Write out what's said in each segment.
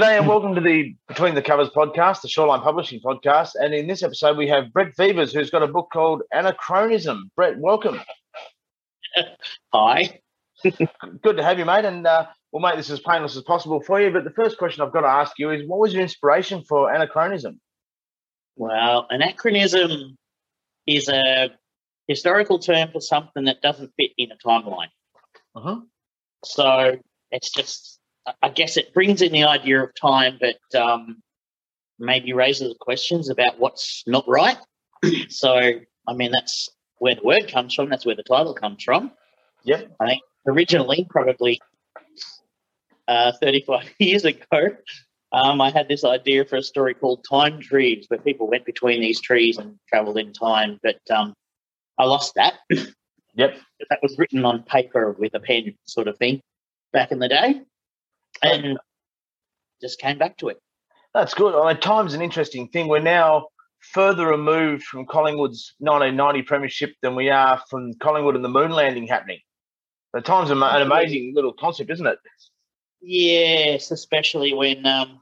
G'day and welcome to the Between the Covers podcast, the Shawline Publishing podcast. And in this episode, we have Brett Vevers, who's got a book called Anachronism. Brett, welcome. Hi. Good to have you, mate. And uh, we'll make this as painless as possible for you. But the first question I've got to ask you is what was your inspiration for Anachronism? Well, anachronism is a historical term for something that doesn't fit in a timeline. Uh-huh. So it's just I guess it brings in the idea of time, but um, maybe raises questions about what's not right. so, I mean, that's where the word comes from. That's where the title comes from. Yep. I think originally, probably uh, 35 years ago, um, I had this idea for a story called Time Trees, where people went between these trees and travelled in time. But um, I lost that. Yep. that was written on paper with a pen, sort of thing, back in the day and just came back to it. That's good. I mean, time's an interesting thing. We're now further removed from Collingwood's 1990 premiership than we are from Collingwood and the moon landing happening. The time's an amazing little concept, isn't it? Yes, especially when, um,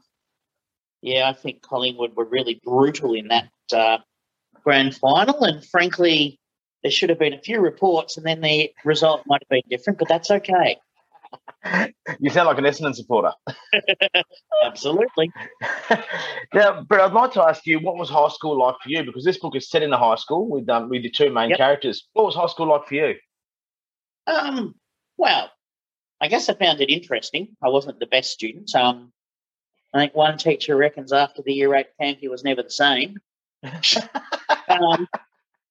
yeah, I think Collingwood were really brutal in that uh, grand final, and frankly, there should have been a few reports, and then the result might have been different, but that's okay. You sound like an Essendon supporter. Absolutely. now, but I'd like to ask you, what was high school like for you? Because this book is set in a high school with um, with the two main yep. characters. What was high school like for you? Um, well, I guess I found it interesting. I wasn't the best student. Um, I think one teacher reckons after the year eight camp he was never the same. um,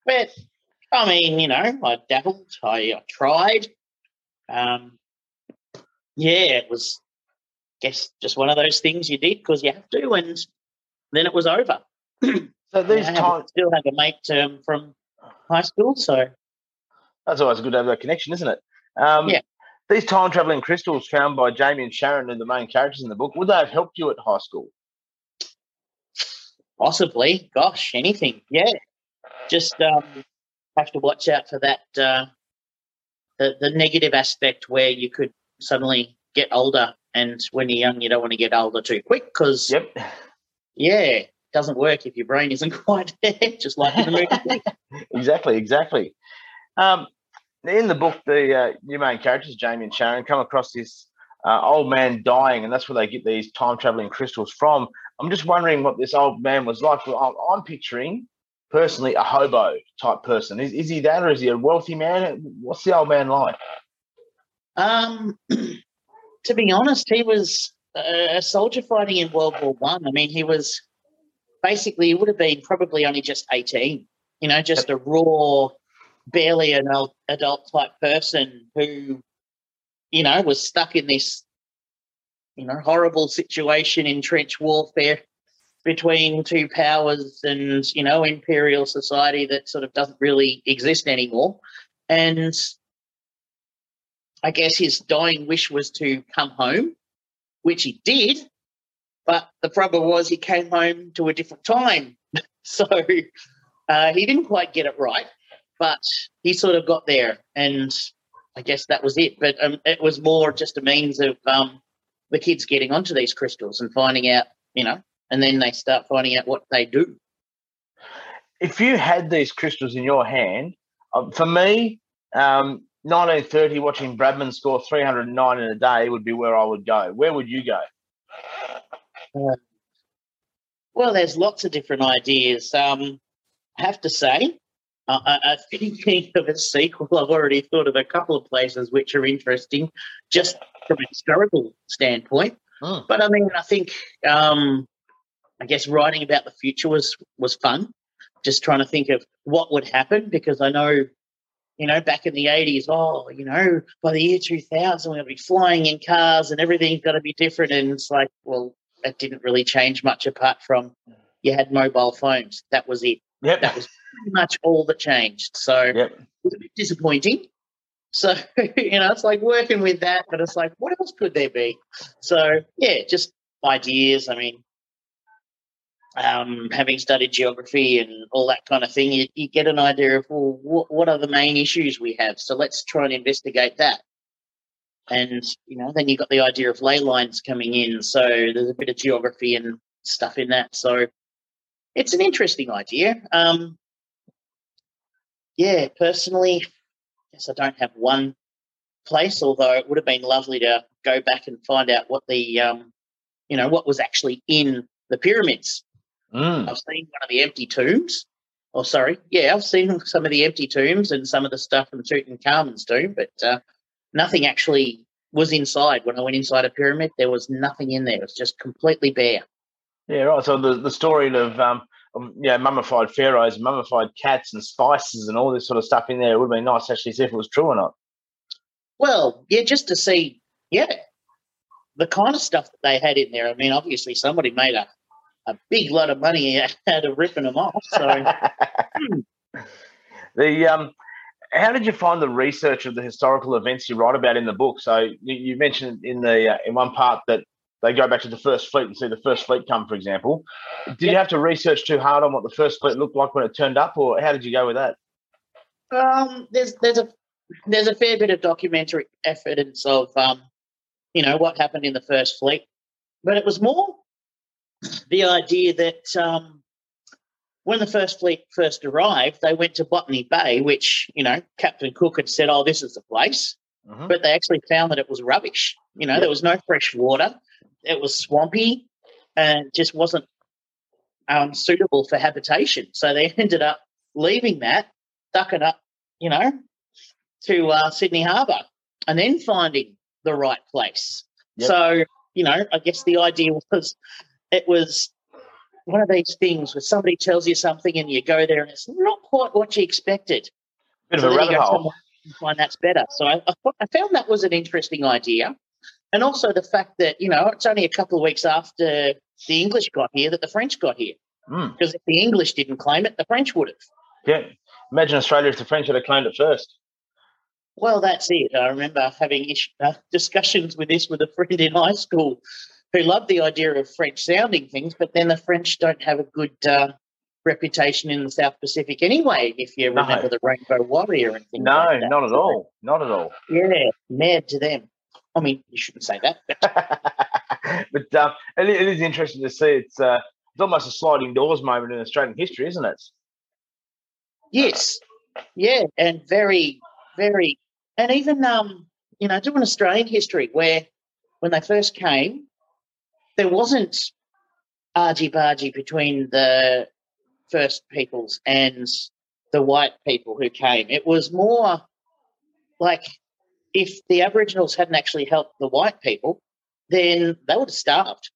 but I mean, you know, I dabbled, I, I tried. Um, yeah, it was, I guess, just one of those things you did because you have to, and then it was over. so these times still have a mate um, from high school, so that's always good to have that connection, isn't it? Um, yeah. These time traveling crystals found by Jamie and Sharon, and the main characters in the book, would they have helped you at high school? Possibly. Gosh, anything. Yeah. Just um, have to watch out for that uh, the the negative aspect where you could suddenly get older. And when you're young, you don't want to get older too quick because, yep. yeah, it doesn't work if your brain isn't quite there, just like in the movie. exactly, exactly. Um, in the book, the uh, new main characters, Jamie and Sharon, come across this uh, old man dying, and that's where they get these time traveling crystals from. I'm just wondering what this old man was like. I'm, I'm picturing personally a hobo type person. Is, is he that, or is he a wealthy man? What's the old man like? Um, to be honest, he was a soldier fighting in World War One. I. I mean, he was basically he would have been probably only just eighteen. You know, just a raw, barely an adult type person who, you know, was stuck in this, you know, horrible situation in trench warfare between two powers and you know imperial society that sort of doesn't really exist anymore and I guess his dying wish was to come home, which he did. But the problem was he came home to a different time. so uh, he didn't quite get it right, but he sort of got there. And I guess that was it. But um, it was more just a means of um, the kids getting onto these crystals and finding out, you know, and then they start finding out what they do. If you had these crystals in your hand, uh, for me, um, 1930 watching Bradman score 309 in a day would be where I would go. Where would you go? Uh, well, there's lots of different ideas. Um, I have to say, uh, I, thinking of a sequel, I've already thought of a couple of places which are interesting, just from a historical standpoint. Hmm. But I mean, I think, um, I guess writing about the future was was fun. Just trying to think of what would happen because I know you know, back in the 80s, oh, you know, by the year 2000, we're going to be flying in cars and everything's got to be different. And it's like, well, that didn't really change much apart from you had mobile phones. That was it. Yep. That was pretty much all that changed. So Yep. it was a bit disappointing. So, you know, it's like working with that, but it's like, what else could there be? So, yeah, just ideas. I mean, um, having studied geography and all that kind of thing, you, you get an idea of, well, what, what are the main issues we have? So let's try and investigate that. And, you know, then you've got the idea of ley lines coming in. So there's a bit of geography and stuff in that. So it's an interesting idea. Um, yeah, personally, I guess I don't have one place, although it would have been lovely to go back and find out what the, um, you know, what was actually in the pyramids. Mm. I've seen one of the empty tombs. Oh, sorry. Yeah, I've seen some of the empty tombs and some of the stuff from Tutankhamun's tomb, but uh, nothing actually was inside. When I went inside a pyramid, there was nothing in there. It was just completely bare. Yeah, right. So the, the story of um of, yeah, mummified pharaohs, and mummified cats, and spices, and all this sort of stuff in there. It would have been nice to actually see if it was true or not. Well, yeah, just to see, yeah, the kind of stuff that they had in there. I mean, obviously, somebody made a, a big lot of money out of ripping them off. So, the um, how did you find the research of the historical events you write about in the book? So you, mentioned in the uh, in one part that they go back to the first fleet and see the first fleet come, for example. Did you have to research too hard on what the first fleet looked like when it turned up, or how did you go with that? um, there's there's a there's a fair bit of documentary evidence of um, you know what happened in the first fleet, but it was more the idea that um, when the first fleet first arrived, they went to Botany Bay, which you know Captain Cook had said, "Oh, this is the place," Mhm. but they actually found that it was rubbish. You know, there was no fresh water. It was swampy and just wasn't um, suitable for habitation. So they ended up leaving that, ducking up, you know, to uh, Sydney Harbour and then finding the right place. Yep. So, you know, I guess the idea was it was one of these things where somebody tells you something and you go there and it's not quite what you expected Bit so of a rabbit hole. find that's better. So I, I found that was an interesting idea. And also the fact that, you know, it's only a couple of weeks after the English got here that the French got here. Mm. Because if the English didn't claim it, the French would have. Yeah. Imagine Australia if the French had claimed it first. Well, that's it. I remember having ish- uh, discussions with this with a friend in high school who love the idea of French sounding things, but then the French don't have a good uh, reputation in the South Pacific anyway, if you No. remember the Rainbow Warrior and things No, like that. not at all. Not at all. Yeah, mad to them. I mean, you shouldn't say that, but but um, it, it is interesting to see. It's uh, it's almost a sliding doors moment in Australian history, isn't it? yes, yeah, and very, very, and even um, you know, doing Australian history where when they first came, there wasn't argy bargy between the first peoples and the white people who came. It was more like if the Aboriginals hadn't actually helped the white people, then they would have starved.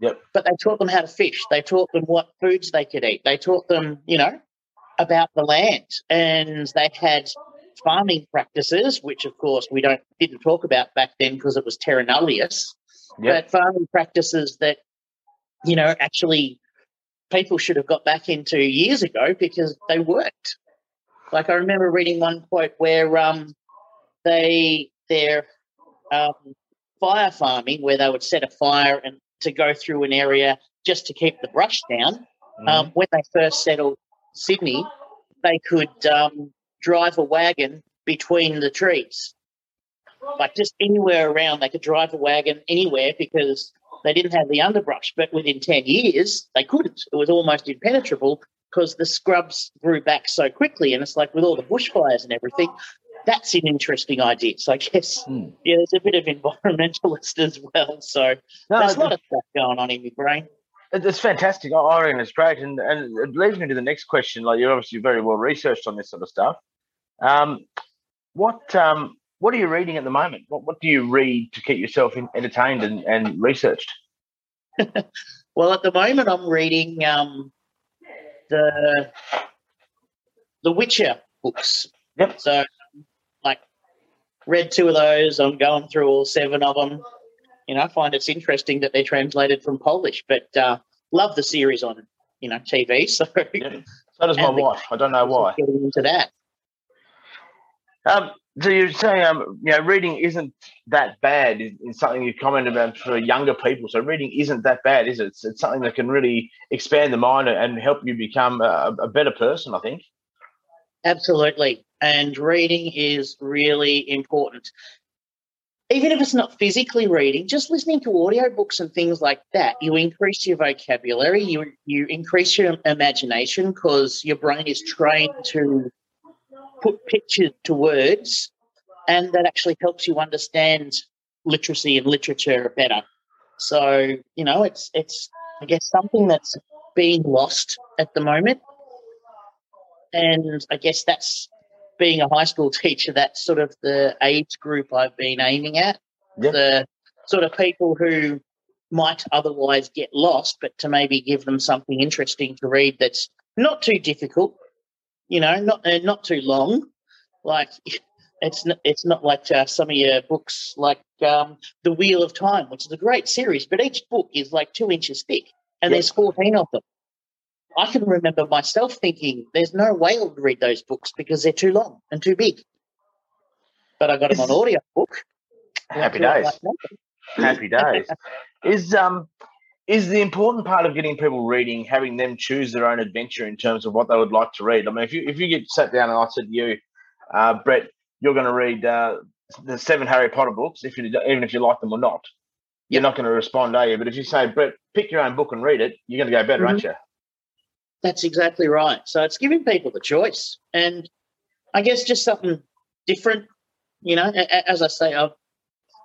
Yep. But they taught them how to fish. They taught them what foods they could eat. They taught them, you know, about the land, and they had farming practices, which of course we don't didn't talk about back then because it was terra nullius. Yep. But farming practices that, you know, actually people should have got back into years ago because they worked. Like I remember reading one quote where um, they their um, fire farming, where they would set a fire and to go through an area just to keep the brush down. Mhm. Um, when they first settled Sydney, they could um, drive a wagon between the trees, like just anywhere around. They could drive a wagon anywhere because they didn't have the underbrush. But within ten years, they couldn't. It was almost impenetrable because the scrubs grew back so quickly. And it's like with all the bushfires and everything, that's an interesting idea. So I guess Mm. yeah, there's a bit of environmentalist as well. So No, there's a lot of stuff going on in my brain. it's fantastic. I- I reckon it's great, and and it leads me to the next question. Like you're obviously very well researched on this sort of stuff. Um, what um, what are you reading at the moment? What what do you read to keep yourself in, entertained and, and researched? Well, at the moment, I'm reading um, the the Witcher books. Yep. So like, read two of those. I'm going through all seven of them. You know, I find it's interesting that they're translated from Polish, but uh, love the series on you know TV. So, yeah. so does my wife. I don't know why. Getting into that. Um, so you're saying, um, you know, reading isn't that bad. Is something you commented about for younger people. So reading isn't that bad, is it? It's, it's something that can really expand the mind and help you become a, a better person. I think. Absolutely, and reading is really important. Even if it's not physically reading, just listening to audiobooks and things like that, you increase your vocabulary, you you increase your imagination because your brain is trained to put pictures to words, and that actually helps you understand literacy and literature better. So you know, it's it's I guess something that's being lost at the moment, and I guess that's being a high school teacher. That's sort of the age group I've been aiming at. Yep. The sort of people who might otherwise get lost, but to maybe give them something interesting to read that's not too difficult, you know, not uh, not too long. Like it's not, it's not like uh, some of your books, like um, The Wheel of Time, which is a great series, but each book is like two inches thick, and there's fourteen of them. I can remember myself thinking, "There's no way I would read those books because they're too long and too big." But I got them on audio book. Happy days. Happy days. is um is the important part of getting people reading having them choose their own adventure in terms of what they would like to read. I mean, if you if you get sat down and I said to you, uh, Brett, you're going to read uh, the seven Harry Potter books, if you even if you like them or not, you're not going to respond, are you? But if you say, Brett, pick your own book and read it, you're going to go better, mm-hmm. aren't you? That's exactly right. So it's giving people the choice, and I guess just something different. You know, as I say, I've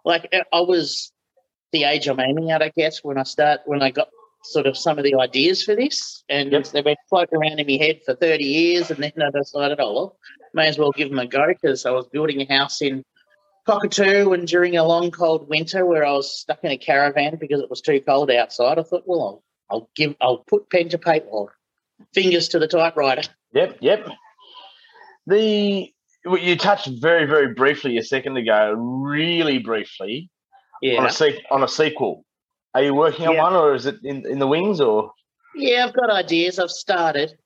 like I was the age I'm aiming at, I guess, when I start when I got sort of some of the ideas for this, and yep. they've been floating around in my head for 30 years, and then I decided, oh well, may as well give them a go because I was building a house in Cockatoo, and during a long cold winter where I was stuck in a caravan because it was too cold outside, I thought, well, I'll, I'll give, I'll put pen to paper, fingers to the typewriter. Yep, yep. The you touched very, very briefly a second ago, really briefly, yeah. on a se- on a sequel. Are you working on yeah. one, or is it in, in the wings? Or yeah, I've got ideas. I've started.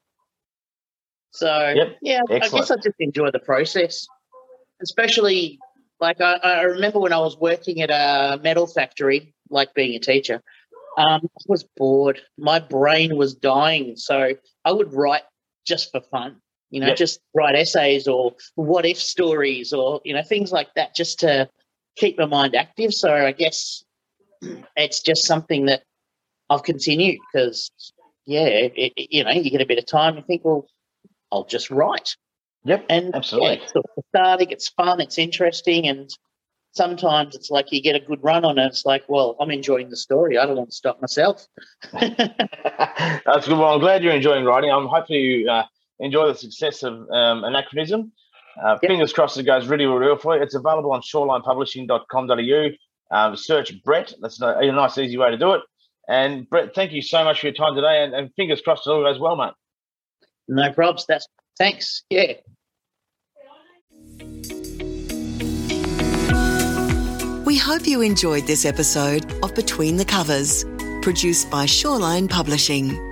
So yep. yeah, Excellent. I guess I just enjoy the process, especially like I, I, remember when I was working at a metal factory, like being a teacher. Um, I was bored. My brain was dying, so I would write just for fun. You know, yep. just write essays or what if stories or you know things like that, just to keep my mind active. So I guess it's just something that I've continued because, yeah, it, it, you know, you get a bit of time, you think, well, I'll just write. Yep, and absolutely. Yeah, it's starting, it's fun, it's interesting, and sometimes it's like you get a good run on it. It's like, well, I'm enjoying the story. I don't want to stop myself. That's good. Well, I'm glad you're enjoying writing. I'm hopefully you uh, enjoy the success of um, Anachronism. Uh, yep. Fingers crossed it goes really, really well for you. It's available on shawlinepublishing.com.au. Um, search Brett. That's a, a, nice, easy way to do it. And Brett, thank you so much for your time today. And, and fingers crossed it all goes well, mate. No probs. That's thanks. Yeah. We hope you enjoyed this episode of Between the Covers, produced by Shawline Publishing.